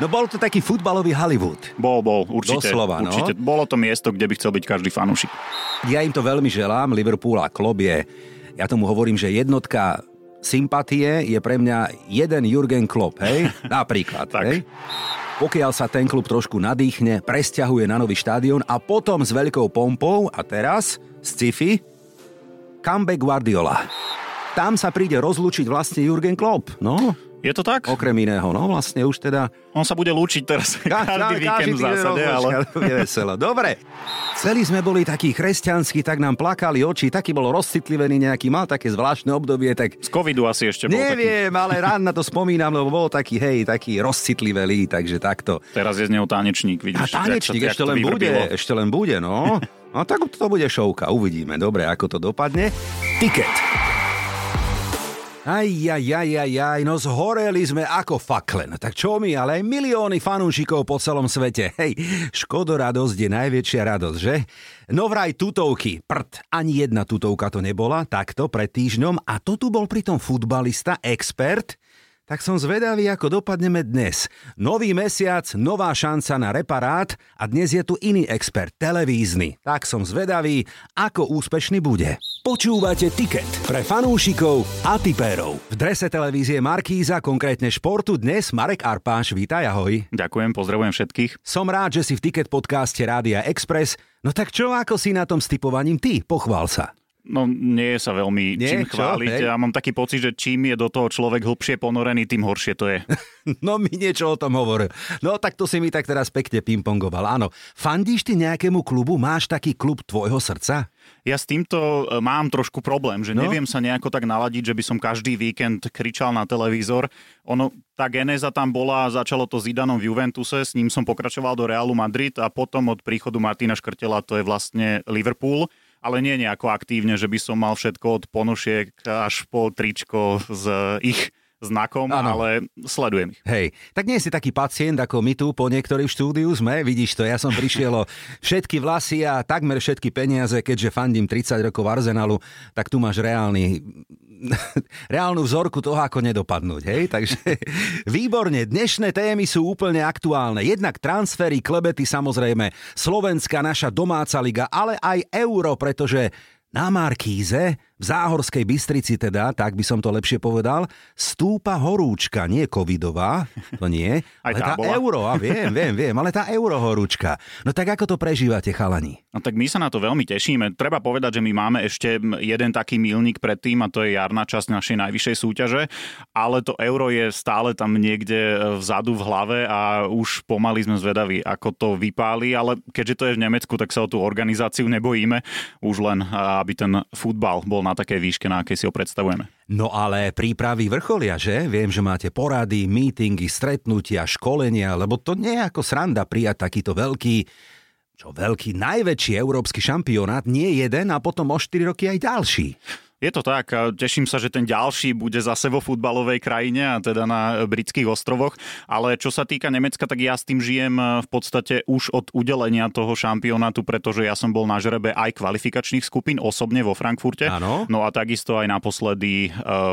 No bol to taký futbalový Hollywood. Bol, bol, určite. Doslova, no. určite. Bolo to miesto, kde by chcel byť každý fanúšik. Ja im to veľmi želám. Liverpool a Klopp je, ja tomu hovorím, že jednotka sympatie je pre mňa jeden Jurgen Klopp, hej? Napríklad, Tak. hej? Pokiaľ sa ten klub trošku nadýchne, presťahuje na nový štadión a potom s veľkou pompou a teraz sci-fi comeback Guardiola. Tam sa príde rozlúčiť vlastne Jurgen Klopp, no, Je to tak? okrem iného, no vlastne už teda On sa bude lúčiť teraz každý víkend v zásade, ale... veselo. Dobre. Celí sme boli takí kresťanskí, tak nám plakali oči, taký bol rozcitlivený nejaký, mal také zvláštne obdobie, tak Z covidu asi ešte bol taký. Neviem, ale rád na to spomínam, lebo bol taký, hej, taký rozcitlivelý, takže takto. Teraz je z neho tanečník, A vidíš. sa- jak ešte len bude, ešte len bude, no. No tak to bude šovka, uvidíme, dobre, ako to dopadne. Tiket. Aj, aj, aj, aj, aj, no zhoreli sme ako fakle. No tak čo my, ale aj milióny fanúšikov po celom svete. Hej, škodoradosť je najväčšia radosť, že? No vraj tutovky, prd, ani jedna tutovka to nebola, takto pred týždňom a to tu bol pritom futbalista, expert, tak som zvedavý, ako dopadneme dnes. Nový mesiac, nová šanca na reparát a dnes je tu iný expert, televízny. Tak som zvedavý, ako úspešný bude. Počúvate Tiket pre fanúšikov a tipérov. V drese televízie Markíza, konkrétne športu, dnes Marek Arpáš. Vítaj, ahoj. Ďakujem, pozdravujem všetkých. Som rád, že si v Tiket podcaste Rádia Express. No tak čo, ako si na tom s typovaním ty? Pochvál sa. No nie sa veľmi Nie, čím čo, chváliť. hej? Ja mám taký pocit, že čím je do toho človek hlbšie ponorený, tým horšie to je. No mi niečo o tom hovoril. No tak to si mi tak teraz pekne pingpongoval. Áno, fandíš ty nejakému klubu? Máš taký klub tvojho srdca? Ja s týmto e, mám trošku problém, že No. neviem sa nejako tak naladiť, že by som každý víkend kričal na televízor. Ono, tá genéza tam bola, začalo to s Idanom v Juventuse, s ním som pokračoval do Realu Madrid a potom od príchodu Martina Škrtela to je vlastne Liverpool ale nie nejako aktívne, že by som mal všetko od ponošiek až po tričko s ich znakom, Áno. ale sledujem ich. Hej, tak nie si taký pacient ako my tu po niektorých štúdiu sme, vidíš to, ja som prišiel o všetky vlasy a takmer všetky peniaze, keďže fandím 30 rokov Arsenalu, tak tu máš reálny reálnu vzorku toho, ako nedopadnúť. Hej? Takže výborne, dnešné témy sú úplne aktuálne. Jednak transfery, klebety samozrejme, Slovenská naša domáca liga, ale aj euro, pretože na Markíze, v Záhorskej Bystrici teda, tak by som to lepšie povedal, stúpa horúčka, nie covidová, to nie, ale tá tá bola. euro, a viem, viem, viem, ale tá euro horúčka. No tak ako to prežívate, chalani? No tak my sa na to veľmi tešíme. Treba povedať, že my máme ešte jeden taký milník predtým a to je jarná časť našej najvyššej súťaže, ale to euro je stále tam niekde e, vzadu v hlave a už pomaly sme zvedaví, ako to vypáli, ale keďže to je v Nemecku, tak sa o tú organizáciu nebojíme, už len aby ten futbal bol na takej výške, na akej si ho predstavujeme. No ale prípravy vrcholia, že? Viem, že máte porady, mítingy, stretnutia, školenia, lebo to nie je ako sranda prijať takýto veľký, čo veľký, najväčší európsky šampionát, nie jeden a potom o 4 roky aj ďalší. Je to tak, a teším sa, že ten ďalší bude zase vo futbalovej krajine a teda na britských ostrovoch, ale čo sa týka Nemecka, tak ja s tým žijem v podstate už od udelenia toho šampionátu, pretože ja som bol na žrebe aj kvalifikačných skupín osobne vo Frankfurte, Áno. no a takisto aj naposledy e,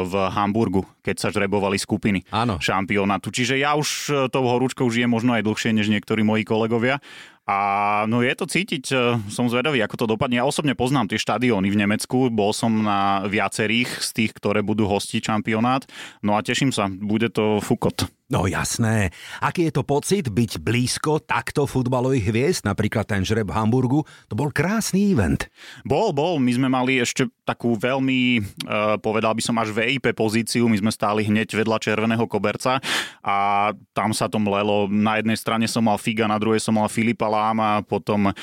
v Hamburgu, keď sa žrebovali skupiny Áno. šampionátu. Čiže ja už e, tou horúčkou žijem možno aj dlhšie než niektorí moji kolegovia. A no je to cítiť, e, som zvedavý, ako to dopadne. Ja osobne poznám tie štadióny v Nemecku, bol som na viacerých z tých, ktoré budú hostiť šampionát. No a teším sa, bude to fukot. No jasné. Aký je to pocit byť blízko takto futbalových hviezd, napríklad ten žreb Hamburgu? To bol krásny event. Bol, bol. My sme mali ešte takú veľmi, e, povedal by som až VIP pozíciu. My sme stáli hneď vedľa červeného koberca a tam sa to mlelo. Na jednej strane som mal Figa, na druhej som mal Filipa Láma, potom e,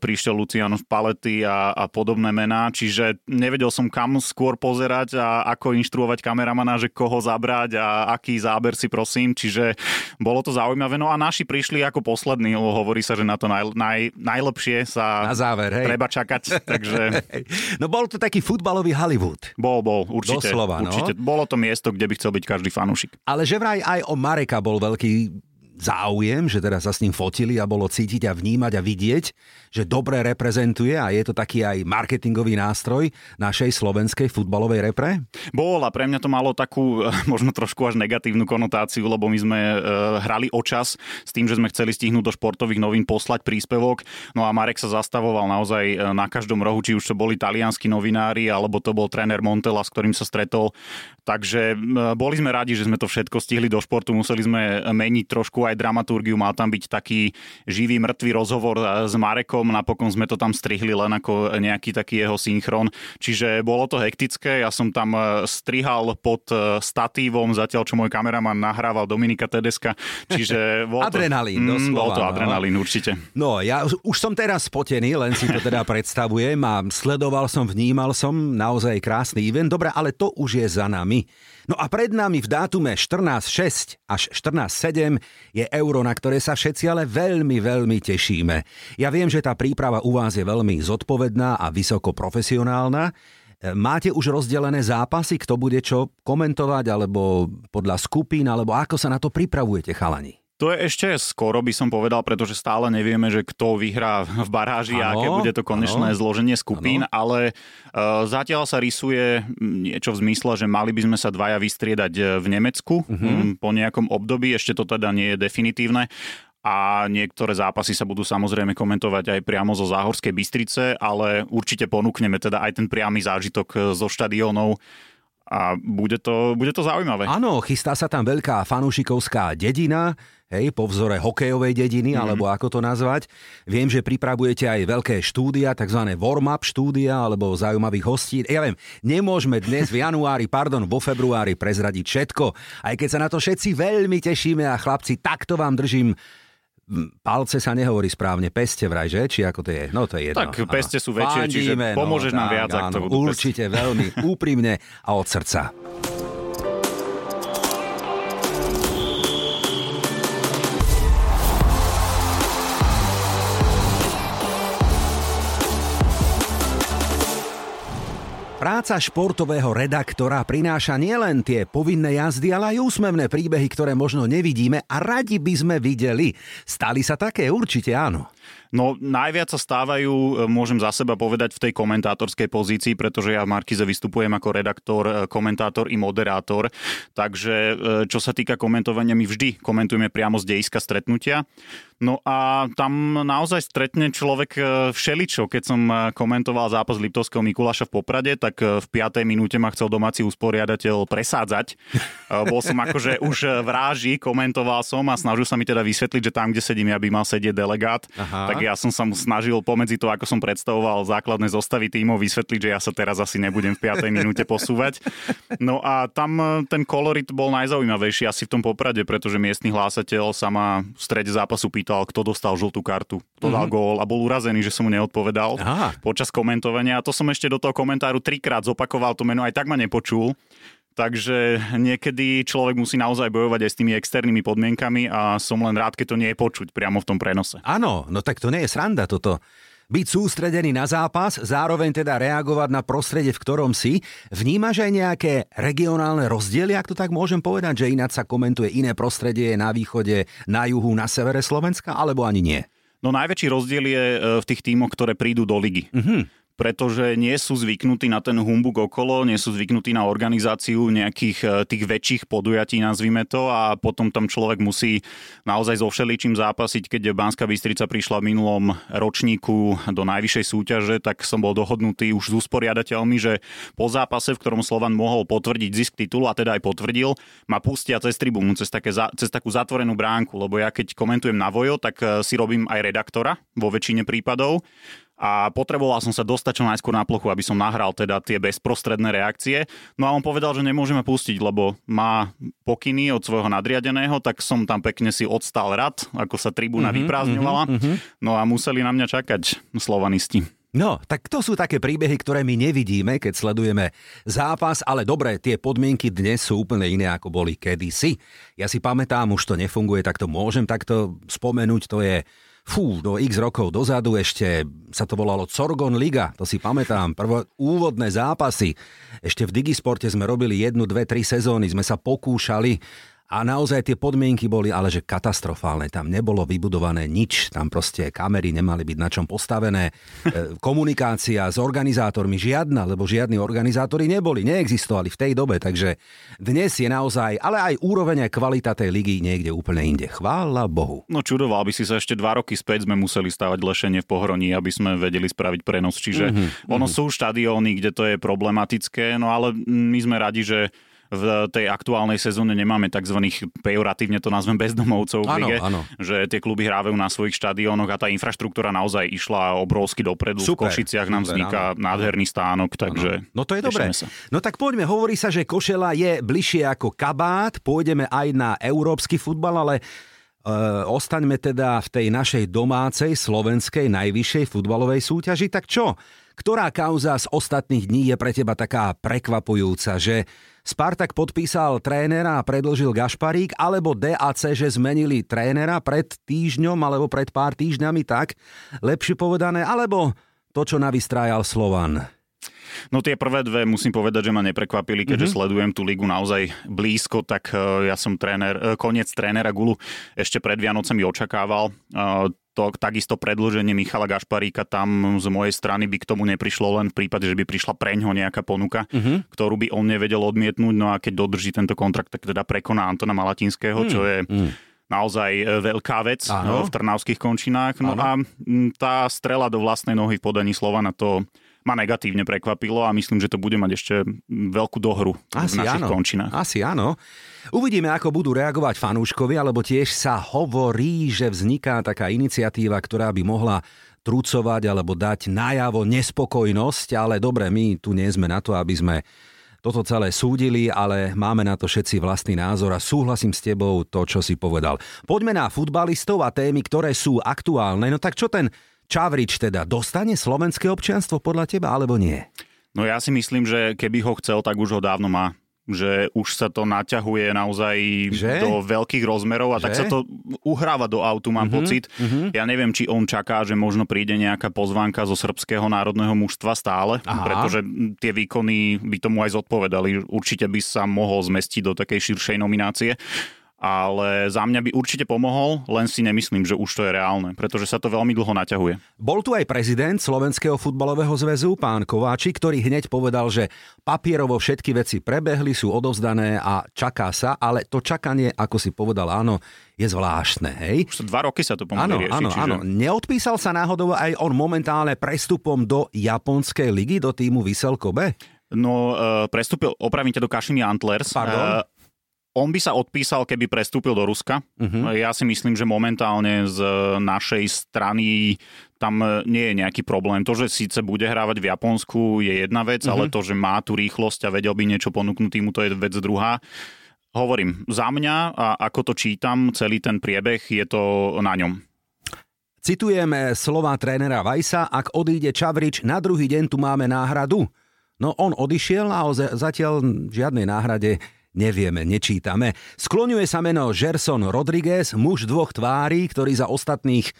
prišiel Luciano Spalletti a, a podobné mená, čiže nevedel som kam skôr pozerať a ako inštruovať kameramana, že koho zabrať a aký záber si prosím, čiže bolo to zaujímavé. No a naši prišli ako poslední, hovorí sa, že na to naj, naj, najlepšie sa Na záver, hej. treba čakať, takže. No bol to taký futbalový Hollywood. bol, bol, určite. Doslova, no. určite. Bolo to miesto, kde by chcel byť každý fanúšik. Ale že vraj aj o Mareka bol veľký záujem, že teda sa s ním fotili a bolo cítiť a vnímať a vidieť, že dobre reprezentuje a je to taký aj marketingový nástroj našej slovenskej futbalovej repre? Bol a pre mňa to malo takú možno trošku až negatívnu konotáciu, lebo my sme e, hrali o čas s tým, že sme chceli stihnúť do športových novín poslať príspevok. No a Marek sa zastavoval naozaj e, na každom rohu, či už to boli talianskí novinári, alebo to bol tréner Montela, s ktorým sa stretol. Takže e, boli sme radi, že sme to všetko stihli do športu. Museli sme meniť trošku aj dramaturgiu. Mal tam byť taký živý, mŕtvý rozhovor s Marekom. Napokon sme to tam strihli len ako nejaký taký jeho synchron. Čiže bolo to hektické. Ja som tam strihal pod statívom, zatiaľ čo môj kameraman nahrával Dominika Tedeska. Čiže bol to, adrenalín, mm, bol to no. adrenalín určite. No, ja už som teraz spotený, len si to teda predstavujem a sledoval som, vnímal som naozaj krásny event. Dobre, ale to už je za nami. No a pred nami v dátume 14.6 až 14.7 je euro, na ktoré sa všetci ale veľmi, veľmi tešíme. Ja viem, že tá príprava u vás je veľmi zodpovedná a vysoko profesionálna. Máte už rozdelené zápasy, kto bude čo komentovať, alebo podľa skupín, alebo ako sa na to pripravujete, chalani? To je ešte skoro, by som povedal, pretože stále nevieme, že kto vyhrá v baráži ano, a aké bude to konečné ano, zloženie skupín, ano. ale uh, zatiaľ sa rysuje niečo v zmysle, že mali by sme sa dvaja vystriedať e, v Nemecku uh-huh. po nejakom období, ešte to teda nie je definitívne a niektoré zápasy sa budú samozrejme komentovať aj priamo zo Záhorskej Bystrice, ale určite ponúkneme teda aj ten priamy zážitok e, zo štadiónov a bude to, bude to zaujímavé. Áno, chystá sa tam veľká fanúšikovská dedina, hej, po vzore hokejovej dediny, mm. alebo ako to nazvať. Viem, že pripravujete aj veľké štúdia, tzv. warm-up štúdia, alebo zaujímavých hostí. Ja viem, nemôžeme dnes v januári, pardon, vo februári prezradiť všetko, aj keď sa na to všetci veľmi tešíme a chlapci, takto vám držím palce sa nehovorí správne, peste vraj, že? Či ako to je? No to je jedno. Tak peste sú väčšie, Fandíme, čiže no, pomôžeš no, nám viac, ak to budú Určite peste. veľmi úprimne a od srdca. Práca športového redaktora prináša nielen tie povinné jazdy, ale aj úsmevné príbehy, ktoré možno nevidíme a radi by sme videli. Stali sa také? Určite áno. No najviac sa stávajú, e, môžem za seba povedať, v tej komentátorskej pozícii, pretože ja v Markize vystupujem ako redaktor, e, komentátor i moderátor. Takže e, čo sa týka komentovania, my vždy komentujeme priamo z dejiska stretnutia. No a tam naozaj stretne človek všeličo. Keď som komentoval zápas Liptovského Mikuláša v Poprade, tak v 5. minúte ma chcel domáci usporiadateľ presádzať. Bol som akože už v ráži, komentoval som a snažil sa mi teda vysvetliť, že tam, kde sedím, ja by mal sedieť delegát. Aha. Tak ja som sa mu snažil pomedzi to, ako som predstavoval základné zostavy tímov, vysvetliť, že ja sa teraz asi nebudem v 5. minúte posúvať. No a tam e, ten kolorit bol najzaujímavejší asi v tom poprade, pretože miestny hlásateľ sa ma v strede zápasu pýtal, kto dostal žltú kartu, kto dal mm-hmm. gól a bol urazený, že som mu neodpovedal Aha. počas komentovania. A to som ešte do toho komentáru trikrát zopakoval to meno, aj tak ma nepočul. Takže niekedy človek musí naozaj bojovať aj s tými externými podmienkami a som len rád, keď to nie je počuť priamo v tom prenose. Áno, no tak to nie je sranda toto. Byť sústredený na zápas, zároveň teda reagovať na prostredie, v ktorom si. Vnímaš aj nejaké regionálne rozdiely, ak to tak môžem povedať, že ináč sa komentuje iné prostredie na východe, na juhu, na severe Slovenska, alebo ani nie? No najväčší rozdiel je e, v tých tímoch, ktoré prídu do ligy. Mm-hmm pretože nie sú zvyknutí na ten humbug okolo, nie sú zvyknutí na organizáciu nejakých e, tých väčších podujatí, nazvime to, a potom tam človek musí naozaj so všeličím zápasiť. Keď Banská Bystrica prišla v minulom ročníku do najvyššej súťaže, tak som bol dohodnutý už s usporiadateľmi, že po zápase, v ktorom Slovan mohol potvrdiť zisk titulu, a teda aj potvrdil, ma pustia cez tribúnu, cez, také, cez takú zatvorenú bránku, lebo ja keď komentujem na vojo, tak e, si robím aj redaktora vo väčšine prípadov a potreboval som sa dostať čo najskôr na plochu, aby som nahral teda tie bezprostredné reakcie. No a on povedal, že nemôžeme pustiť, lebo má pokyny od svojho nadriadeného, tak som tam pekne si odstal rad, ako sa tribúna mm-hmm, vyprázdňovala. Mm-hmm. No a museli na mňa čakať slovanisti. No, tak to sú také príbehy, ktoré my nevidíme, keď sledujeme zápas, ale dobre, tie podmienky dnes sú úplne iné, ako boli kedysi. Ja si pamätám, už to nefunguje, tak to môžem takto spomenúť, to je fú, do x rokov dozadu ešte sa to volalo Corgon Liga, to si pamätám, prvo úvodné zápasy. Ešte v Digisporte sme robili jednu, dve, tri sezóny, sme sa pokúšali a naozaj tie podmienky boli ale že katastrofálne. Tam nebolo vybudované nič, tam proste kamery nemali byť na čom postavené. E, komunikácia s organizátormi žiadna, lebo žiadni organizátori neboli, neexistovali v tej dobe, takže dnes je naozaj, ale aj úroveň a kvalita tej ligy niekde úplne inde. Chvála Bohu. No čudoval by si sa ešte dva roky späť sme museli stavať lešenie v pohroní, aby sme vedeli spraviť prenos. Čiže mm-hmm. ono sú štadióny, kde to je problematické, no ale my sme radi, že v tej aktuálnej sezóne nemáme tzv. pejoratívne to nazvem bezdomovcov v lige, áno, že tie kluby hrávajú na svojich štadiónoch a tá infraštruktúra naozaj išla obrovsky dopredu. Super, v Košiciach nám vzniká áno. nádherný stánok, takže... Áno. No to je dobré. Sa. No tak poďme, hovorí sa, že Košela je bližšie ako kabát, pôjdeme aj na európsky futbal, ale ostaňme teda v tej našej domácej slovenskej najvyššej futbalovej súťaži. Tak čo? Ktorá kauza z ostatných dní je pre teba taká prekvapujúca, že Spartak podpísal trénera a predlžil Gašparík, alebo DAC, že zmenili trénera pred týždňom alebo pred pár týždňami tak, lepšie povedané, alebo to, čo navystrájal Slovan. No tie prvé dve musím povedať, že ma neprekvapili, keďže mm-hmm. sledujem tú ligu naozaj blízko, tak uh, ja som tréner, uh, koniec trénera Gulu ešte pred Vianocami očakával. Uh, to takisto predlženie Michala Gašparíka tam z mojej strany by k tomu neprišlo len v prípade, že by prišla preňho nejaká ponuka, uh-huh. ktorú by on nevedel odmietnúť, no a keď dodrží tento kontrakt, tak teda prekoná Antona Malatinského, uh-huh. čo je uh-huh naozaj e, veľká vec ano. v Trnavských končinách. No ano. a tá strela do vlastnej nohy v podaní Slovana to ma negatívne prekvapilo a myslím, že to bude mať ešte veľkú dohru Asi v našich áno. končinách. Asi áno. Uvidíme, ako budú reagovať fanúškovi, alebo tiež sa hovorí, že vzniká taká iniciatíva, ktorá by mohla trúcovať alebo dať najavo nespokojnosť, ale dobre, my tu nie sme na to, aby sme toto celé súdili, ale máme na to všetci vlastný názor a súhlasím s tebou to, čo si povedal. Poďme na futbalistov a témy, ktoré sú aktuálne. No tak čo ten Čavrič teda dostane slovenské občianstvo podľa teba alebo nie? No ja si myslím, že keby ho chcel, tak už ho dávno má že už sa to naťahuje naozaj že? do veľkých rozmerov a že? tak sa to uhráva do autu, mám uh-huh, pocit. Uh-huh. Ja neviem, či on čaká, že možno príde nejaká pozvánka zo srbského národného mužstva stále, Aha. pretože tie výkony by tomu aj zodpovedali. Určite by sa mohol zmestiť do takej širšej nominácie ale za mňa by určite pomohol, len si nemyslím, že už to je reálne, pretože sa to veľmi dlho naťahuje. Bol tu aj prezident Slovenského futbalového zväzu, pán Kováčik, ktorý hneď povedal, že papierovo všetky veci prebehli, sú odovzdané a čaká sa, ale to čakanie, ako si povedal, áno, je zvláštne, hej? Už dva roky sa to pomaly rieši. Áno, čiže... áno. Neodpísal sa náhodou aj on momentálne prestupom do japonskej ligy, do týmu Vyselkobe? No, uh, prestúpil, opravím ťa do Kašiny Antlers. Pardon? Uh, on by sa odpísal, keby prestúpil do Ruska. Uh-huh. Ja si myslím, že momentálne z našej strany tam nie je nejaký problém. To, že síce bude hrávať v Japonsku je jedna vec, uh-huh. ale to, že má tú rýchlosť a vedel by niečo ponúknuť týmu, to je vec druhá. Hovorím, za mňa a ako to čítam, celý ten priebeh je to na ňom. Citujem slova trénera Vajsa, ak odíde Čavrič, na druhý deň tu máme náhradu. No on odišiel a zatiaľ žiadnej náhrade nevieme, nečítame. Skloňuje sa meno Gerson Rodriguez, muž dvoch tvári, ktorý za ostatných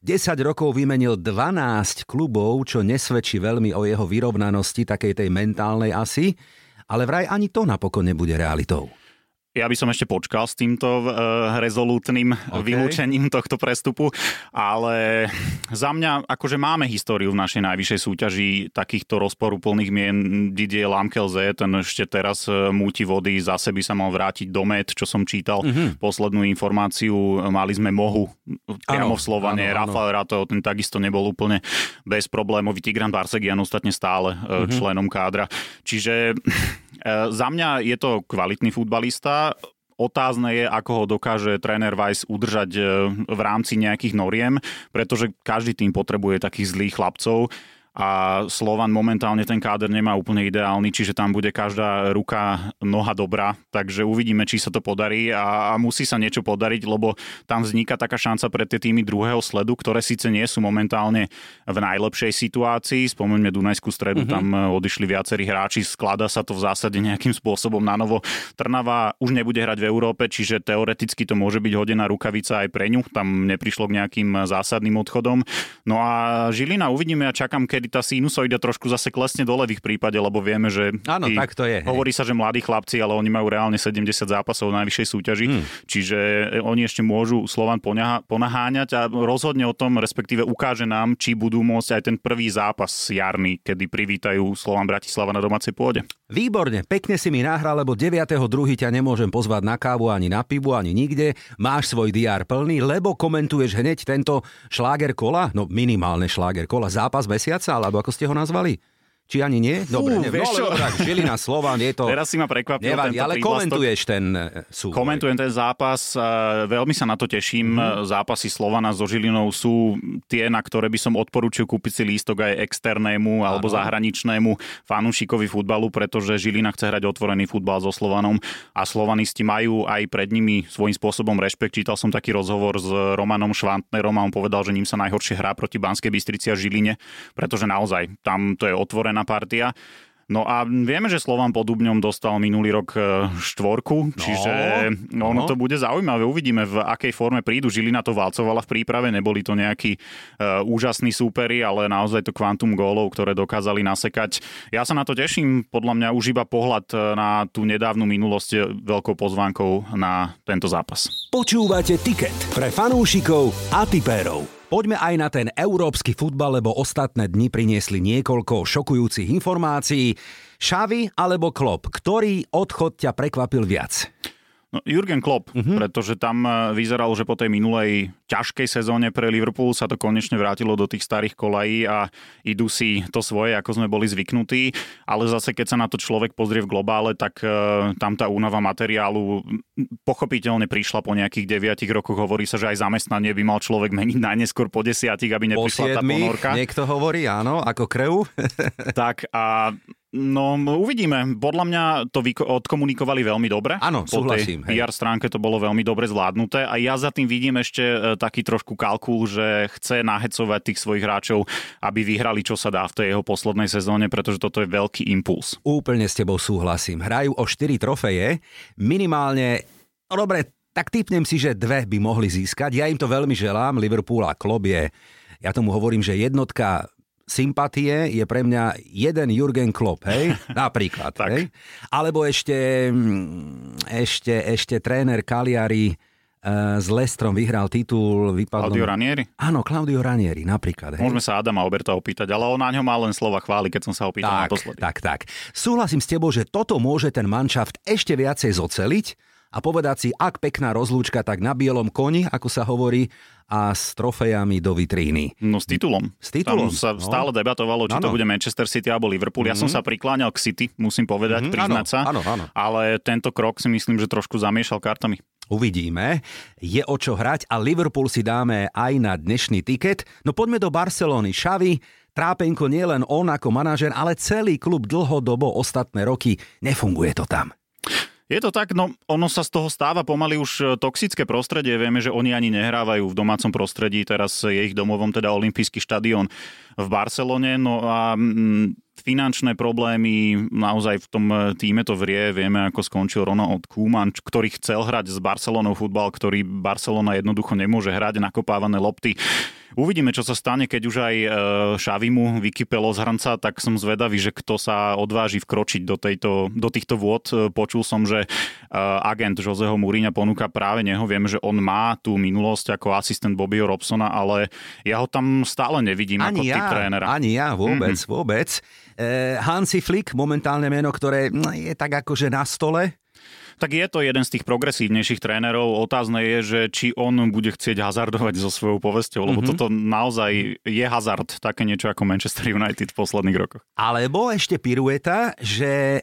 10 rokov vymenil 12 klubov, čo nesvedčí veľmi o jeho vyrovnanosti, takej tej mentálnej asi, ale vraj ani to napokon nebude realitou. Ja by som ešte počkal s týmto uh, rezolútnym okay. vylúčením tohto prestupu, ale za mňa, akože máme históriu v našej najvyššej súťaži takýchto rozporúplných mien Didier Lamkelze, ten ešte teraz uh, múti vody, zase by sa mal vrátiť do Met, čo som čítal. Mm-hmm. Poslednú informáciu, mali sme Mohu priamo ano, v Slovane, ano, Rafael Rato, ten takisto nebol úplne bez problémov. Tigran Barsegian ostatne stále mm-hmm. členom kádra. Čiže za mňa je to kvalitný futbalista. Otázne je, ako ho dokáže tréner Weiss udržať e, v rámci nejakých noriem, pretože každý tým potrebuje takých zlých chlapcov a Slovan momentálne ten káder nemá úplne ideálny, čiže tam bude každá ruka, noha dobrá, takže uvidíme, či sa to podarí a, a musí sa niečo podariť, lebo tam vzniká taká šanca pre tie týmy druhého sledu, ktoré síce nie sú momentálne v najlepšej situácii, spomeňme Dunajskú stredu, mm-hmm. tam e, odišli viacerí hráči, sklada sa to v zásade nejakým spôsobom na novo. Trnava už nebude hrať v Európe, čiže teoreticky to môže byť hodená rukavica aj pre ňu, tam neprišlo k nejakým zásadným odchodom. No a Žilina uvidíme, ja čakám, keď kedy tá sinusoida trošku zase klesne dole v ich prípade, lebo vieme, že... Áno, tak to je. Hovorí sa, že mladí chlapci, ale oni majú reálne 70 zápasov v najvyššej súťaži, hmm. čiže oni ešte môžu Slovan ponaháňať a rozhodne o tom, respektíve ukáže nám, či budú môcť aj ten prvý zápas jarný, kedy privítajú Slovan Bratislava na domácej pôde. Výborne, pekne si mi nahral, lebo 9.2. ťa nemôžem pozvať na kávu ani na pivu, ani nikde. Máš svoj DR plný, lebo komentuješ hneď tento šláger kola, no minimálne šláger kola, zápas mesiaca, alebo ako ste ho nazvali? Či ani nie? Dobre, Fú, neviem. No, ale Žilina, Slovan, je to... Teraz si ma prekvapil Nevadí, ale komentuješ ten e, súboj. Komentujem ten zápas, e, veľmi sa na to teším. Mm. Zápasy Slovana so Žilinou sú tie, na ktoré by som odporúčil kúpiť si lístok aj externému alebo zahraničnému fanúšikovi futbalu, pretože Žilina chce hrať otvorený futbal so Slovanom a Slovanisti majú aj pred nimi svojím spôsobom rešpekt. Čítal som taký rozhovor s Romanom Švantnerom a on povedal, že ním sa najhoršie hrá proti Banskej Bystrici a Žiline, pretože naozaj tam to je otvorená otvorená partia. No a vieme, že Slovan pod Dubňom dostal minulý rok e, štvorku, no, čiže no. ono to bude zaujímavé. Uvidíme, v akej forme prídu. Žilina to valcovala v príprave, neboli to nejakí uh, úžasní súperi, ale naozaj to kvantum gólov, ktoré dokázali nasekať. Ja sa na to teším, podľa mňa už iba pohľad e, na tú nedávnu minulosť veľkou pozvánkou na tento zápas. Počúvate tiket pre fanúšikov a tipérov. Poďme aj na ten európsky futbal, lebo ostatné dni priniesli niekoľko šokujúcich informácií. Šavy alebo Klop, ktorý odchod ťa prekvapil viac? No, Jurgen Klopp, uh-huh. pretože tam e, vyzeralo, že po tej minulej ťažkej sezóne pre Liverpool sa to konečne vrátilo do tých starých kolají a idú si to svoje, ako sme boli zvyknutí. Ale zase, keď sa na to človek pozrie v globále, tak uh, tam tá únava materiálu pochopiteľne prišla po nejakých deviatich rokoch. Hovorí sa, že aj zamestnanie by mal človek meniť najneskôr po desiatich, aby neprišla po tá ponorka. Niekto hovorí, áno, ako kreu. tak a No, uvidíme. Podľa mňa to vyko- odkomunikovali veľmi dobre. Áno, súhlasím. Po tej PR stránke to bolo veľmi dobre zvládnuté a ja za tým vidím ešte e, taký trošku kalkul, že chce nahecovať tých svojich hráčov, aby vyhrali, čo sa dá v tej jeho poslednej sezóne, pretože toto je veľký impuls. Úplne s tebou súhlasím. Hrajú o 4 trofeje, minimálne, no dobre, tak typnem si, že dve by mohli získať. Ja im to veľmi želám. Liverpool a Klob je, ja tomu hovorím, že jednotka sympatie je pre mňa jeden Jurgen Klopp, hej? Napríklad, hej? Alebo ešte, mm, ešte, ešte tréner Kaliari uh, s Lestrom vyhral titul. Vypadlo... Claudio Ranieri? Áno, Claudio Ranieri, napríklad. Hej? Môžeme sa Adama Oberta opýtať, ale on na ňo má len slova chvály, keď som sa opýtal tak, naposledy. Tak, tak. Súhlasím s tebou, že toto môže ten manšaft ešte viacej zoceliť, a povedať si, ak pekná rozlúčka, tak na bielom koni, ako sa hovorí, a s trofejami do vitríny. No s titulom. S titulom. Tam sa no. stále debatovalo, či ano. to bude Manchester City alebo Liverpool. Ja mm-hmm. som mhm. sa prikláňal k City, musím povedať, mm-hmm. priznať ano, sa. Ano, ano. Ale tento krok si myslím, že trošku zamiešal kartami. Uvidíme. Je o čo hrať a Liverpool si dáme aj na dnešný tiket. No poďme do Barcelony. Šavi, trápenko nielen on ako manažer, ale celý klub dlhodobo ostatné roky. Nefunguje to tam. Je to tak, no ono sa z toho stáva pomaly už e, toxické prostredie. Vieme, že oni ani nehrávajú v domácom prostredí. Teraz je ich domovom teda olimpijský štadión v Barcelone. No a mm, finančné problémy naozaj v tom e, týme to vrie. Vieme, ako skončil Ronald Koeman, ktorý chcel hrať s Barcelonou futbal, ktorý Barcelona jednoducho nemôže hrať, nakopávané lopty Uvidíme, čo sa stane, keď už aj e, Šavimu vykypelo z hrnca, tak som zvedavý, že kto sa odváži vkročiť do, tejto, do týchto vôd. E, počul som, že e, agent Joseho Múriňa ponúka práve neho. Viem, že on má tú minulosť ako asistent Bobbyho Robsona, ale ja ho tam stále nevidím ani ako ja, typ trénera. Ani ja, vôbec, mm-hmm. vôbec. Hansi Flick, momentálne meno, ktoré no, je tak akože na stole, tak je to jeden z tých progresívnejších trénerov. Otázne je, že či on bude chcieť hazardovať so svojou povesťou, lebo mm-hmm. toto naozaj je hazard, také niečo ako Manchester United v posledných rokoch. Alebo ešte pirueta, že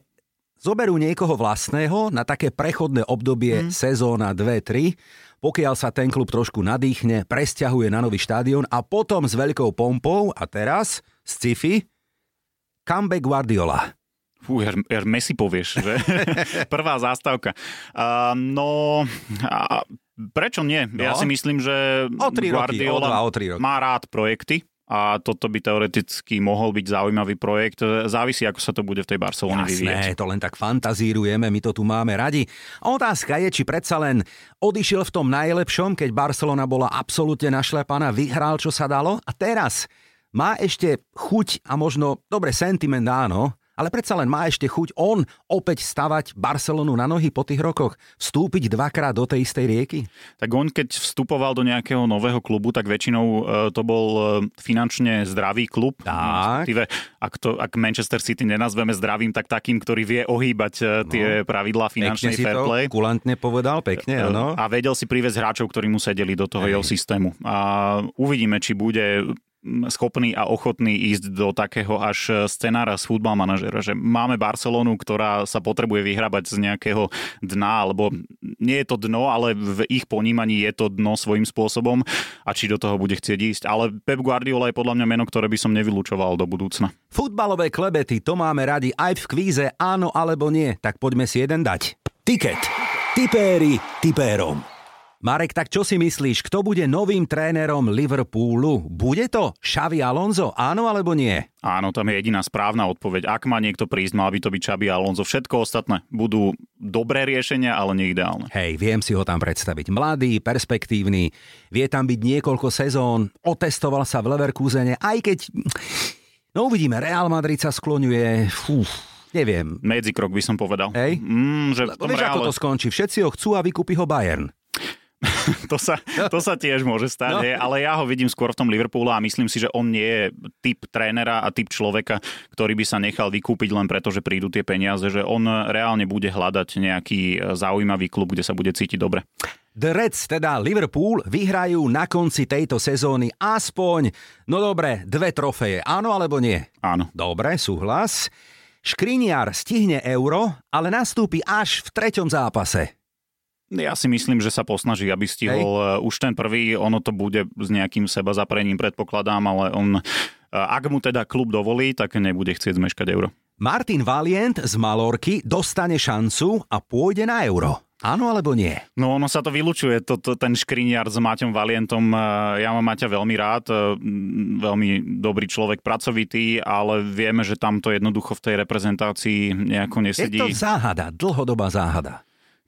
zoberú niekoho vlastného na také prechodné obdobie mm. sezóna 2-3, pokiaľ sa ten klub trošku nadýchne, presťahuje na nový štádion a potom s veľkou pompou, a teraz sci-fi, comeback Guardiola. Fú, her, her Messi povieš, že? Prvá zástavka. Uh, no, a prečo nie? No. Ja si myslím, že o tri Guardiola roky, o dva, o tri roky. má rád projekty a toto by teoreticky mohol byť zaujímavý projekt. Závisí, ako sa to bude v tej Barcelone Jasné, vyvieť. to len tak fantazírujeme, my to tu máme radi. Otázka je, či predsa len odišiel v tom najlepšom, keď Barcelona bola absolútne našlepaná, vyhral, čo sa dalo a teraz má ešte chuť a možno, dobre, sentiment áno, ale predsa len má ešte chuť on opäť stavať Barcelonu na nohy po tých rokoch, vstúpiť dvakrát do tej istej rieky? Tak on, keď vstupoval do nejakého nového klubu, tak väčšinou e, to bol e, finančne zdravý klub. Tak. Ak, to, ak Manchester City nenazveme zdravým, tak takým, ktorý vie ohýbať e, tie no. pravidlá finančnej pekne fair play. kulantne povedal, pekne, áno. A vedel si priviesť hráčov, ktorí mu sedeli do toho Ej. jeho systému. A uvidíme, či bude schopný a ochotný ísť do takého až scenára z futbal manažera, že máme Barcelonu, ktorá sa potrebuje vyhrabať z nejakého dna, alebo nie je to dno, ale v ich ponímaní je to dno svojím spôsobom a či do toho bude chcieť ísť. Ale Pep Guardiola je podľa mňa meno, ktoré by som nevylúčoval do budúcna. Futbalové klebety, to máme radi aj v kvíze áno alebo nie, tak poďme si jeden dať. Tiket. Tipéri tipérom. Marek, tak čo si myslíš, kto bude novým trénerom Liverpoolu? Bude to Xavi Alonso, áno alebo nie? Áno, tam je jediná správna odpoveď. Ak má niekto prísť, mal by to byť Xavi Alonso. Všetko ostatné budú dobré riešenia, ale neideálne. Hej, viem si ho tam predstaviť. Mladý, perspektívny, vie tam byť niekoľko sezón, otestoval sa v Leverkusene, aj keď... No uvidíme, Real Madrid sa skloňuje... Fú, neviem. Medzikrok by som povedal. Hej? Mm, že tom Vieš, reále... ako to skončí? Všetci ho chcú a vykúpi ho Bayern. to, sa, to sa tiež môže stať, no. ale ja ho vidím skôr v tom Liverpoolu a myslím si, že on nie je typ trénera a typ človeka, ktorý by sa nechal vykúpiť len preto, že prídu tie peniaze, že on reálne bude hľadať nejaký e, zaujímavý klub, kde sa bude cítiť dobre. The Reds, teda Liverpool, vyhrajú na konci tejto sezóny aspoň, no dobre, dve trofeje. Áno alebo nie? Áno. Dobre, súhlas. Škriniar stihne euro, ale nastúpi až v treťom zápase. Ja si myslím, že sa posnaží, aby stihol Hej. Eh, už ten prvý. Ono to bude s nejakým seba zaprením, predpokladám, ale on, eh, ak mu teda klub dovolí, tak nebude chcieť zmeškať euro. Martin Valient z Malorky dostane šancu a pôjde na euro. Áno alebo nie? No ono sa to vylučuje, to, to, ten škriniar s Maťom Valientom. Eh, ja mám Maťa veľmi rád, veľmi dobrý človek, pracovitý, ale vieme, že tam to jednoducho v tej reprezentácii nejako nesedí. Je to záhada, dlhodobá záhada.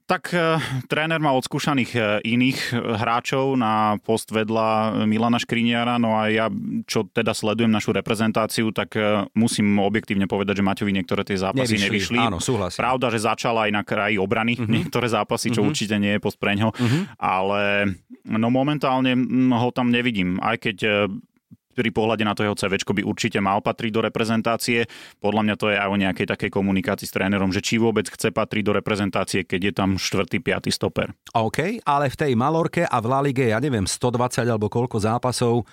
Tak e, tréner má odskúšaných e, iných e, hráčov na post vedľa Milana Škriniara, no a ja, čo teda sledujem našu reprezentáciu, tak musím objektívne povedať, že Maťovi niektoré tie zápasy nevyšli. nevyšli. Áno, súhlasím. Pravda, že začal aj na kraji obrany uh-huh. niektoré zápasy, čo uh-huh. určite nie je post preňho, uh-huh. ale no momentálne ho tam nevidím, aj keď pri pohľade na to jeho CV by určite mal patriť do reprezentácie. Podľa mňa to je aj o nejakej takej komunikácii s trénerom, že či vôbec chce patriť do reprezentácie, keď je tam 4. 5. stoper. OK, ale v tej Malorke a v La Lige, ja neviem, 120 alebo koľko zápasov,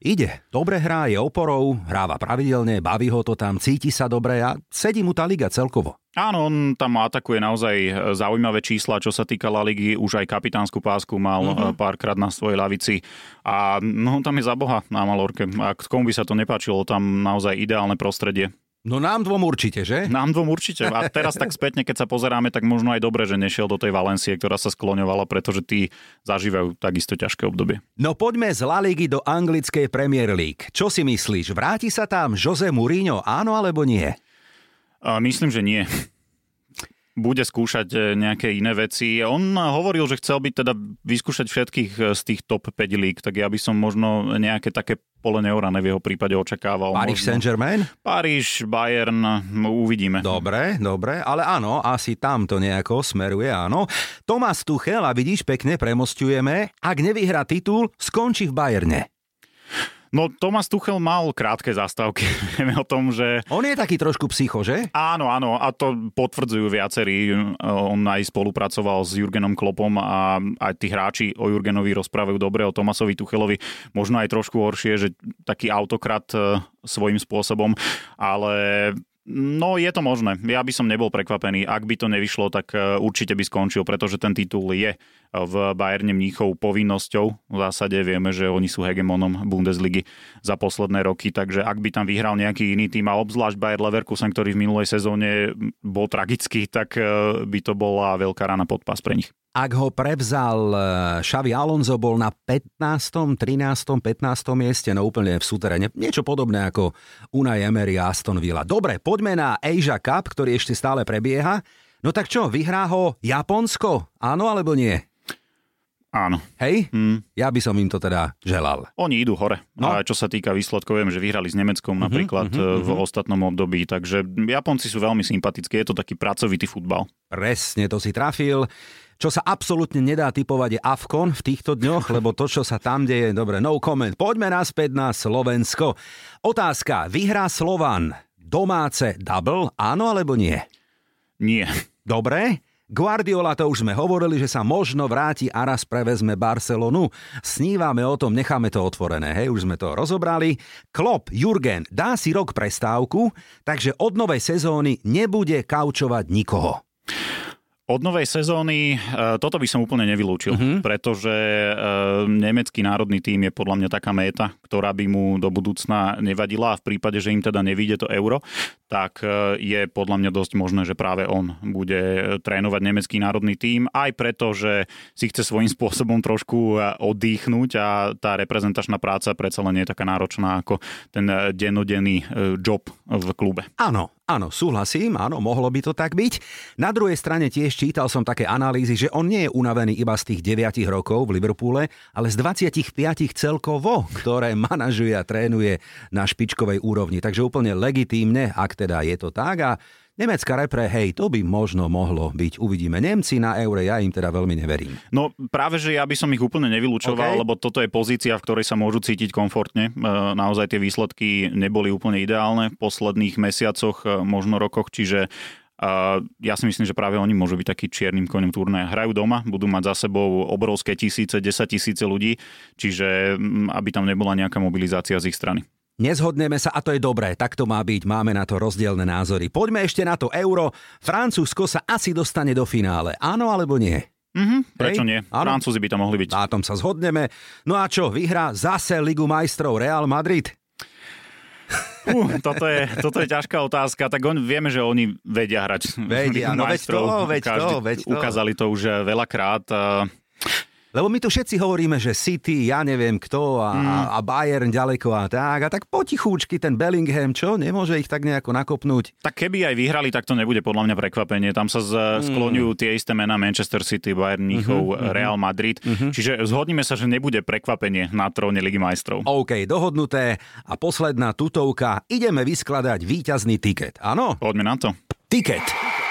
Ide, dobre hrá, je oporou, hráva pravidelne, baví ho to tam, cíti sa dobre a sedí mu tá liga celkovo. Áno, on tam atakuje naozaj e, zaujímavé čísla, čo sa týka La Ligy, už aj kapitánsku pásku mal uh-huh. párkrát na svojej lavici a no tam je za boha na Malorke. A komu by sa to nepáčilo, tam naozaj ideálne prostredie. No nám dvom určite, že? Nám dvom určite. A teraz tak spätne, keď sa pozeráme, tak možno aj dobre, že nešiel do tej Valencie, ktorá sa skloňovala, pretože tí zažívajú takisto ťažké obdobie. No poďme z La Ligy do anglickej Premier League. Čo si myslíš? Vráti sa tam Jose Mourinho, áno alebo nie? Myslím, že nie bude skúšať e, nejaké iné veci. On hovoril, že chcel byť teda vyskúšať všetkých e, z tých top 5 líg, tak ja by som možno nejaké také pole neorané v jeho prípade očakával. Paris Saint-Germain? Paríž, Bayern, uvidíme. Dobre, dobre, ale áno, asi tam to nejako smeruje, áno. Tomás Tuchel, a vidíš, pekne premostujeme, ak nevyhrá titul, skončí v Bayerne. No Thomas Tuchel mal krátke zastávky. Vieme o tom, že... On je taký trošku psycho, že? Áno, áno, a to potvrdzujú viacerí. On aj spolupracoval s Jurgenom Klopom a aj tí hráči o Jurgenovi rozprávajú dobre, o Tomasovi Tuchelovi možno aj trošku horšie, že taký autokrat e, svojím spôsobom, ale No, je to možné. Ja by som nebol prekvapený. Ak by to nevyšlo, tak e, určite by skončil, pretože ten titul je v Bayerne Mníchov povinnosťou. V zásade vieme, že oni sú hegemonom Bundesligy za posledné roky, takže ak by tam vyhral nejaký iný tým a obzvlášť Bayer Leverkusen, ktorý v minulej sezóne bol tragický, tak e, by to bola veľká rana pod pás pre nich. Ak ho prevzal e, Xavi Alonso, bol na 15., 13., 15. mieste, no úplne v súterene. Niečo podobné ako Unai Emery a Aston Villa. Dobre, poďme na Asia Cup, ktorý ešte stále prebieha. No tak čo, vyhrá ho Japonsko? Áno alebo nie? Áno. Hej? Hm. Ja by som im to teda želal. Oni idú hore. No. A čo sa týka výsledkov, viem, že vyhrali s Nemeckom Mhm, napríklad mhm, uh-huh, v mhm. ostatnom období, takže Japonci sú veľmi sympatickí, je to taký pracovitý futbal. Presne, to si trafil. Čo sa absolútne nedá typovať je Afkon v týchto dňoch, lebo to, čo sa tam deje, dobre, no comment. Poďme naspäť na Slovensko. Otázka, vyhrá Slovan domáce double, áno alebo nie? Nie. Dobre. Guardiola, to už sme hovorili, že sa možno vráti a raz prevezme Barcelonu. Snívame o tom, necháme to otvorené, hej, už sme to rozobrali. Klopp, Jurgen, dá si rok prestávku, takže od novej sezóny nebude kaučovať nikoho. Od novej sezóny e, toto by som úplne nevylúčil, uh-huh. pretože e, nemecký národný tím je podľa mňa taká méta, ktorá by mu do budúcna nevadila a v prípade, že im teda nevíde to euro, tak e, je podľa mňa dosť možné, že práve on bude trénovať nemecký národný tím, aj preto, že si chce svojím spôsobom trošku oddychnúť a tá reprezentačná práca predsa len nie je taká náročná ako ten dennodenný job v klube. Áno, Áno, súhlasím, áno, mohlo by to tak byť. Na druhej strane tiež čítal som také analýzy, že on nie je unavený iba z tých 9 rokov v Liverpoole, ale z 25 celkovo, ktoré manažuje a trénuje na špičkovej úrovni. Takže úplne legitímne, ak teda je to tak. A Nemecká repre, hej, to by možno mohlo byť. Uvidíme. Nemci na eure, ja im teda veľmi neverím. No práve, že ja by som ich úplne nevylúčoval, okay. lebo toto je pozícia, v ktorej sa môžu cítiť komfortne. E, naozaj tie výsledky neboli úplne ideálne v posledných mesiacoch, e, možno rokoch, čiže Uh, ja si myslím, že práve oni môžu byť taký čiernym koňom turnaja. Hrajú doma, budú mať za sebou obrovské tisíce, desať tisíce ľudí, čiže aby tam nebola nejaká mobilizácia z ich strany. Nezhodneme sa a to je dobré, tak to má byť, máme na to rozdielne názory. Poďme ešte na to euro. Francúzsko sa asi dostane do finále, áno alebo nie? Mm-hmm, prečo nie? Áno. Francúzi by tam mohli byť. Na tom sa zhodneme. No a čo, vyhrá zase Ligu majstrov Real Madrid? Uh, toto, je, toto je ťažká otázka. Tak on, vieme, že oni vedia hrať vedia, no veď to, veď to, veď to. Ukázali to už veľakrát. Lebo my tu všetci hovoríme, že City, ja neviem kto a, mm. a Bayern ďaleko a tak. A tak potichúčky ten Bellingham, čo? Nemôže ich tak nejako nakopnúť? Tak keby aj vyhrali, tak to nebude podľa mňa prekvapenie. Tam sa mm. skloňujú tie isté mená Manchester City, Bayern Mníchov, mm-hmm, Real Madrid. Mm-hmm. Čiže zhodnime sa, že nebude prekvapenie na tróne Ligy majstrov. OK, dohodnuté. A posledná tutovka. Ideme vyskladať víťazný tiket. Áno? Poďme na to. Tiket.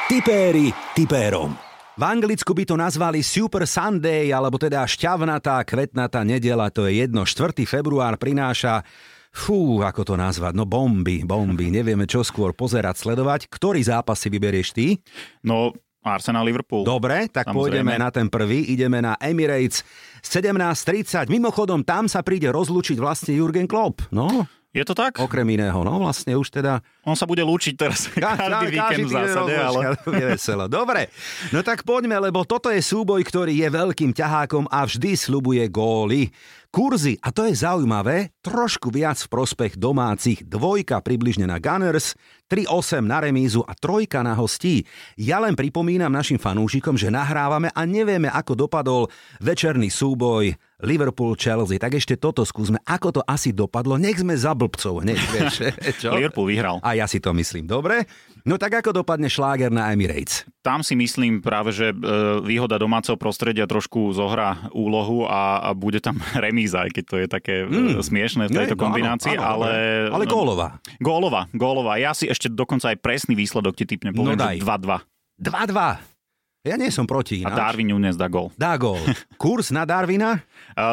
Tipéri tipérom. V Anglicku by to nazvali Super Sunday, alebo teda šťavnatá, kvetnatá nedela, to je jedno. 4. február prináša Fú, ako to nazvať? No bomby, bomby. Nevieme čo skôr pozerať, sledovať. Ktorý zápas si vyberieš ty? No, Arsenal Liverpool. Dobre, tak Samozrejme. pôjdeme na ten prvý. Ideme na Emirates 17.30. Mimochodom, tam sa príde rozlúčiť vlastne Jurgen Klopp. No, je to tak? Okrem iného, no vlastne už teda... On sa bude lúčiť teraz Ka- každý víkend v zásade, ale... Je veselo. Dobre, no tak poďme, lebo toto je súboj, ktorý je veľkým ťahákom a vždy slubuje góly. Kurzy, a to je zaujímavé, trošku viac v prospech domácich, dvojka približne na Gunners, 3-8 na remízu a trojka na hostí. Ja len pripomínam našim fanúšikom, že nahrávame a nevieme, ako dopadol večerný súboj Liverpool-Chelsea. Tak ešte toto skúsme, ako to asi dopadlo. Nech sme za blbcov, nech vieš. Čo? Liverpool vyhral. A ja si to myslím. Dobre? No tak ako dopadne šláger na Emirates? Tam si myslím práve, že e, výhoda domáceho prostredia trošku zohrá úlohu a, a bude tam remíza, aj keď to je také mm. smiešné v tejto kombinácii, áno, áno, ale... Ale gólová. Gólová, gólová. Ja si ešte dokonca aj presný výsledok ti typne, poviem, no daj. 2-2. 2-2. Ja nie som proti. Ináč. A Darwin Nunes dá gol. Dá gol. Kurs na Darwina?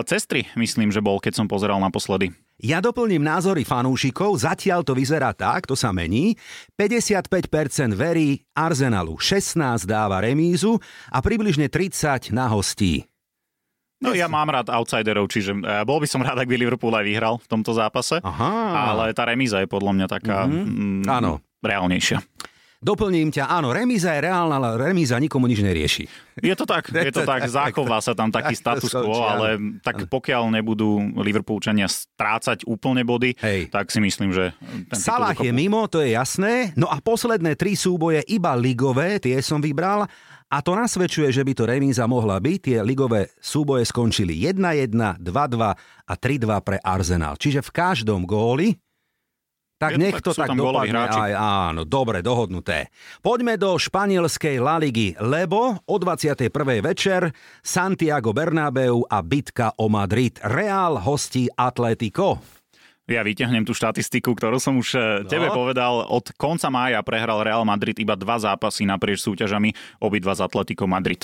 Cez 3, myslím, že bol, keď som pozeral naposledy. Ja doplním názory fanúšikov, zatiaľ to vyzerá tak, to sa mení. 55% verí Arsenalu, 16 dáva remízu a približne 30 na hostí. No ja mám rád outsiderov, čiže uh, bol by som rád, ak by Liverpool aj vyhral v tomto zápase. Aha. Ale tá remíza je podľa mňa taká mm-hmm. mm, Áno. reálnejšia. Doplním ťa, áno, remíza je reálna, ale remíza nikomu nič nerieši. Je to tak, je to tak, zachová sa tam taký status quo, ale tak pokiaľ nebudú Liverpoolčania strácať úplne body, Hej. tak si myslím, že... Ten Salah je mimo, to je jasné. No a posledné tri súboje iba ligové, tie som vybral. A to nasvedčuje, že by to remíza mohla byť. Tie ligové súboje skončili 1-1, 2-2 a 3-2 pre Arsenal. Čiže v každom góli Tak to nech tak, to tak góloví dopadne aj áno, dobre, dohodnuté. Poďme do španielskej La Ligy, lebo o 21. večer Santiago Bernabeu a bitka o Madrid. Real hostí Atletico. Ja vyťahnem tú štatistiku, ktorú som už no. tebe povedal. Od konca mája prehral Real Madrid iba dva zápasy naprieč súťažami, obidva z Atletico Madrid.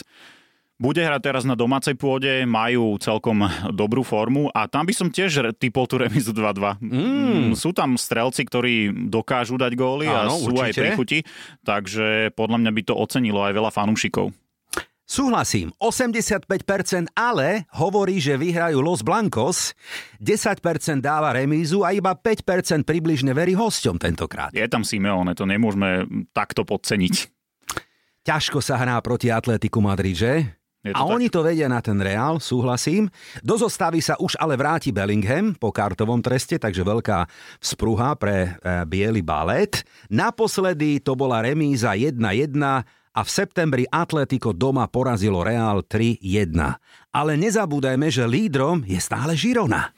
Bude hrať teraz na domácej pôde, majú celkom dobrú formu a tam by som tiež typol tú remizu 2-2. Mm. Sú tam strelci, ktorí dokážu dať góly a Áno, sú aj určite. pri chuti, takže podľa mňa by to ocenilo aj veľa fanúšikov. Súhlasím, 85%, ale hovorí, že vyhrajú Los Blancos, 10% dáva remízu a iba 5% približne verí hosťom tentokrát. Je tam Simeone, to nemôžeme takto podceniť. Ťažko sa hrá proti Atletiku Madrid, že? A tak. oni to vedia na ten Real, súhlasím. Do zostavy sa už ale vráti Bellingham po kartovom treste, takže veľká vzpruha pre e, biely balet. Naposledy to bola remíza 1-1 a v septembri Atletico doma porazilo Real 3-1. Ale nezabúdajme, že lídrom je stále Žirona.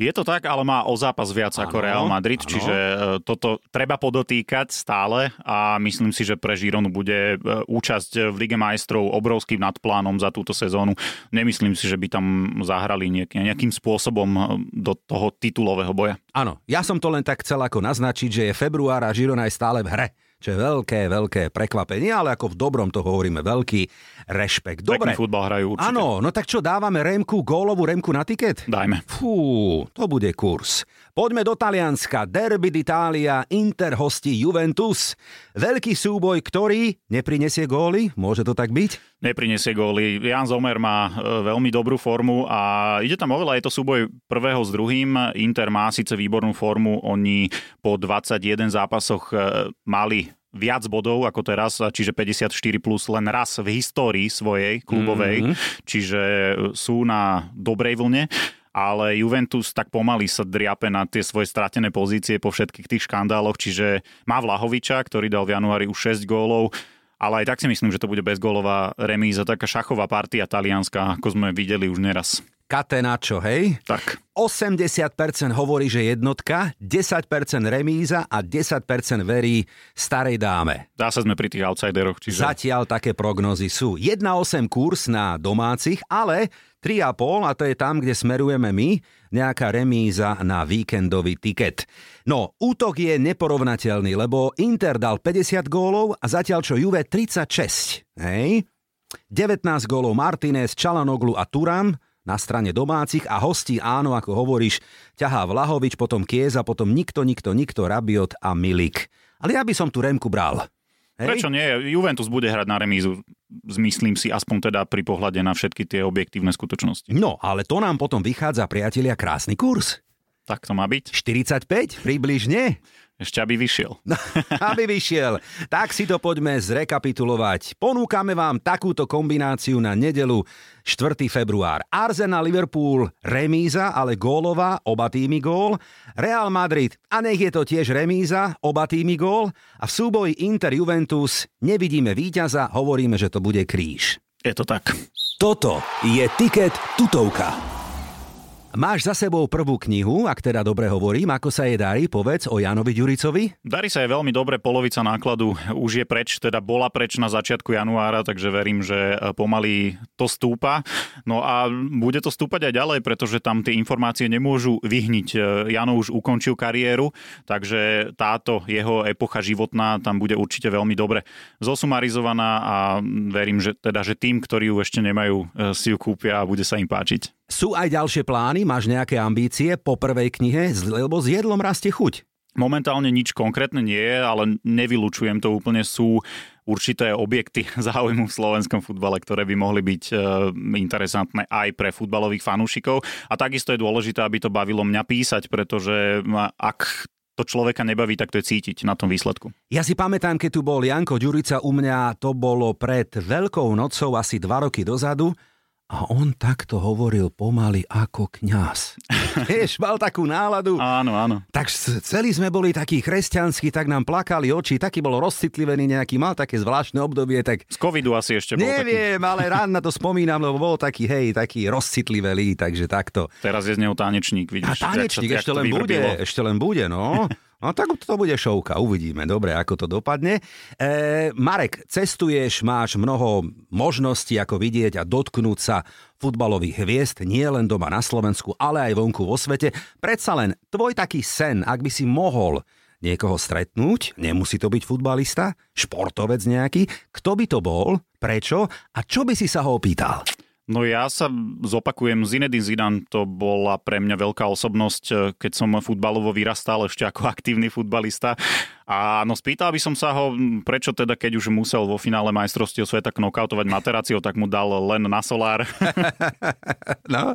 Je to tak, ale má o zápas viac ako Áno, Real Madrid, áno. čiže e, toto treba podotýkať stále a myslím si, že pre Gironu bude e, účasť v Lige majstrov obrovským nadplánom za túto sezónu. Nemyslím si, že by tam zahrali nejaký, nejakým spôsobom e, do toho titulového boja. Áno, ja som to len tak chcel ako naznačiť, že je február a Žirona je stále v hre. Čo je veľké, veľké prekvapenie, ale ako v dobrom to hovoríme, veľký rešpekt. Dobre, Pekný futbal hrajú určite. áno, no tak čo, dávame Remku, gólovú Remku na tiket? Dajme. Fú, to bude kurz. Poďme do Talianska. Derby d'Italia, Inter hostí Juventus. Veľký súboj, ktorý neprinesie góly? Môže to tak byť? Neprinesie góly. Jan Zomer má e, veľmi dobrú formu a ide tam oveľa, je to súboj prvého s druhým. Inter má síce výbornú formu, oni po 21 zápasoch e, mali viac bodov ako teraz, čiže 54 plus len raz v histórii svojej klubovej, mm-hmm. čiže sú na dobrej vlne ale Juventus tak pomaly sa driape na tie svoje stratené pozície po všetkých tých škandáloch, čiže má Vlahoviča, ktorý dal v januári už 6 gólov, ale aj tak si myslím, že to bude bezgólová remíza, taká šachová partia talianská, ako sme videli už neraz. Catenaccio, hej? Tak, 80% hovorí, že jednotka, 10% remíza a 10% verí starej dáme. dá sa sme pri tých outsideroch, čiže... Zatiaľ také prognozy sú. 1,8 kurz na domácich, ale 3,5 a to je tam, kde smerujeme my, nejaká remíza na víkendový tiket. No, útok je neporovnateľný, lebo Inter dal 50 gólov a zatiaľ čo Juve 36. Hej? 19 gólov Martinez, Čalanoglu a Turam na strane domácich a hostí áno, ako hovoríš, ťahá Vlahovič, potom Kieza, potom nikto, nikto, nikto, Rabiot a Milik. Ale ja by som tu Remku bral. Hej? Prečo nie? Juventus bude hrať na remízu, myslím si, aspoň teda pri pohľade na všetky tie objektívne skutočnosti. No, ale to nám potom vychádza, priatelia, krásny kurz. Tak to má byť. 45 približne, Ešte aby vyšiel. aby vyšiel. Tak si to poďme zrekapitulovať. Ponúkame vám takúto kombináciu na nedelu 4. február. Arsenal Liverpool remíza, ale gólová, oba týmy gól. Real Madrid a nech je to tiež remíza, oba týmy gól. A v súboji Inter Juventus nevidíme víťaza, hovoríme, že to bude kríž. Je to tak. Toto je Tiket tutovka. Máš za sebou prvú knihu, ak teda dobre hovorím, ako sa jej darí, povedz o Janovi Ďuricovi. Darí sa aj veľmi dobre, polovica nákladu už je preč, teda bola preč na začiatku januára, takže verím, že e, pomaly to stúpa. No a bude to stúpať aj ďalej, pretože tam tie informácie nemôžu vyhniť. E, Jano už ukončil kariéru, takže táto jeho epocha životná tam bude určite veľmi dobre zosumarizovaná a verím, že, teda, že tým, ktorí ju ešte nemajú, e, si ju kúpia a bude sa im páčiť. Sú aj ďalšie plány, máš nejaké ambície po prvej knihe, lebo s jedlom rastie chuť. Momentálne nič konkrétne nie je, ale nevylučujem to úplne. Sú určité objekty záujmu v slovenskom futbale, ktoré by mohli byť e, interesantné aj pre futbalových fanúšikov. A takisto je dôležité, aby to bavilo mňa písať, pretože ak to človeka nebaví, tak to je cítiť na tom výsledku. Ja si pamätám, keď tu bol Janko Ďurica u mňa, to bolo pred Veľkou nocou asi dva roky dozadu a on takto hovoril pomaly ako kňaz. Vieš, mal takú náladu. Áno, áno. Tak celí sme boli takí kresťanskí, tak nám plakali oči, taký bol rozcitlivený nejaký, mal také zvláštne obdobie, tak Z covidu asi ešte bol taký. neviem, ale rád na to spomínam, lebo bol taký, hej, taký rozcitlivelý, takže takto. Teraz je z neho tanečník, A vidíš. tanečník jak sa- jak ešte len bude, vyvrbilo. ešte len bude, no. No tak to bude šovka, uvidíme, dobre, ako to dopadne. E, Marek, cestuješ, máš mnoho možností, ako vidieť a dotknúť sa futbalových hviezd, nie len doma na Slovensku, ale aj vonku vo svete. Predsa len tvoj taký sen, ak by si mohol niekoho stretnúť, nemusí to byť futbalista, športovec nejaký, kto by to bol, prečo a čo by si sa ho opýtal? No ja sa zopakujem, Zinedine Zidane to bola pre mňa veľká osobnosť, eh, keď som futbalovo vyrastal ešte ako aktívny futbalista. A no spýtal by som sa ho, prečo teda, keď už musel vo finále majstrovstiev sveta knockoutovať Materáciou, tak mu dal len na solár. no.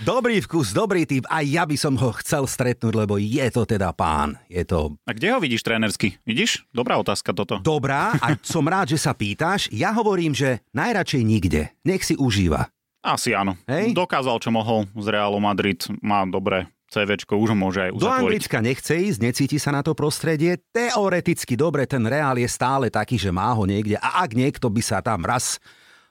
Dobrý vkus, dobrý typ. Aj ja by som ho chcel stretnúť, lebo je to teda pán. Je to... A kde ho vidíš trénersky? Vidíš? Dobrá otázka toto. Dobrá a som rád, že sa pýtaš. Ja hovorím, že najradšej nikde. Nech si užíva. Asi áno. Hej? Dokázal, čo mohol z Realu Madrid. Má dobré CVčko už môže aj uzatvoriť. Do Anglicka nechce ísť, necíti sa na to prostredie. Teoreticky dobre, ten Real je stále taký, že má ho niekde. A ak niekto by sa tam raz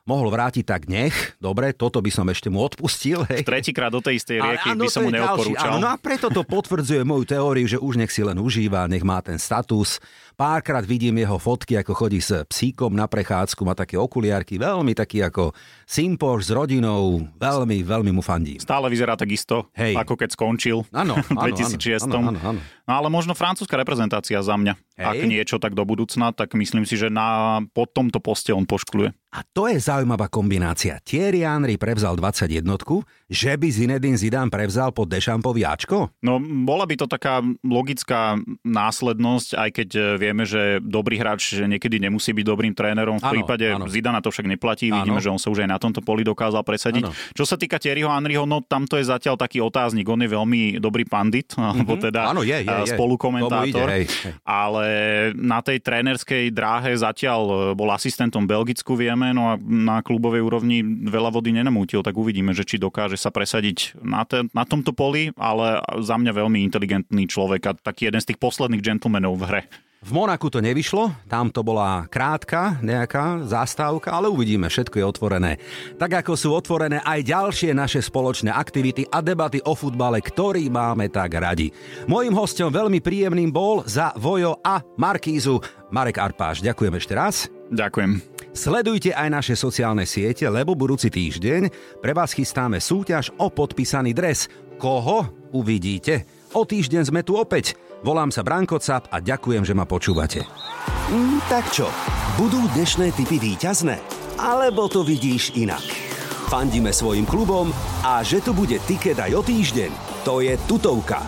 mohol vrátiť, tak nech. Dobre, toto by som ešte mu odpustil. Hej. Tretíkrát do tej istej rieky ale, áno, by som mu neodporúčal. Áno, no a preto to potvrdzuje moju teóriu, že už nech si len užíva, nech má ten status. Párkrát vidím jeho fotky, ako chodí s psíkom na prechádzku, má také okuliarky, veľmi taký ako simpoš s rodinou, veľmi, veľmi mu fandím. Stále vyzerá takisto, Hej. ako keď skončil ano, v 2006. Ano, ano, ano. No ale možno francúzska reprezentácia za mňa. Hej. Ak niečo, tak do budúcna, tak myslím si, že na, po tomto poste on poškluje. A to je zaujímavá kombinácia. Thierry Henry prevzal 21, že by Zinedine Zidane prevzal pod Deschampovi Ačko? No, bola by to taká logická následnosť, aj keď e, vieme, že dobrý hráč že niekedy nemusí byť dobrým trénerom. V ano, prípade ano. Zidana to však neplatí. Ano. Vidíme, že on sa už aj na tomto poli dokázal presadiť. Ano. Čo sa týka Thierryho Henryho, no tam to je zatiaľ taký otáznik. On je veľmi dobrý pandit, mm-hmm. alebo teda ano, je, je, je. spolukomentátor. Ide, hej, hej. Ale na tej trénerskej dráhe zatiaľ e, bol asistentom Belgicku, vieme, no a na klubovej úrovni veľa vody nenamútil, tak uvidíme, že či dokáže sa presadiť na, te, na tomto poli, ale za mňa veľmi inteligentný človek a taký jeden z tých posledných gentlemanov v hre. V Monaku to nevyšlo, tam to bola krátka nejaká zástavka, ale uvidíme, všetko je otvorené. Tak ako sú otvorené aj ďalšie naše spoločné aktivity a debaty o futbale, ktorý máme tak radi. Mojím hostom veľmi príjemným bol za Vojo a Markízu Marek Arpáš. Ďakujem ešte raz. Ďakujem. Sledujte aj naše sociálne siete, lebo budúci týždeň pre vás chystáme súťaž o podpísaný dres. Koho uvidíte? O týždeň sme tu opäť. Volám sa Branko Cap a ďakujem, že ma počúvate. Mm, tak čo, budú dnešné typy výťazné? Alebo to vidíš inak? Fandíme svojim klubom a že tu bude tiket aj o týždeň, to je tutovka.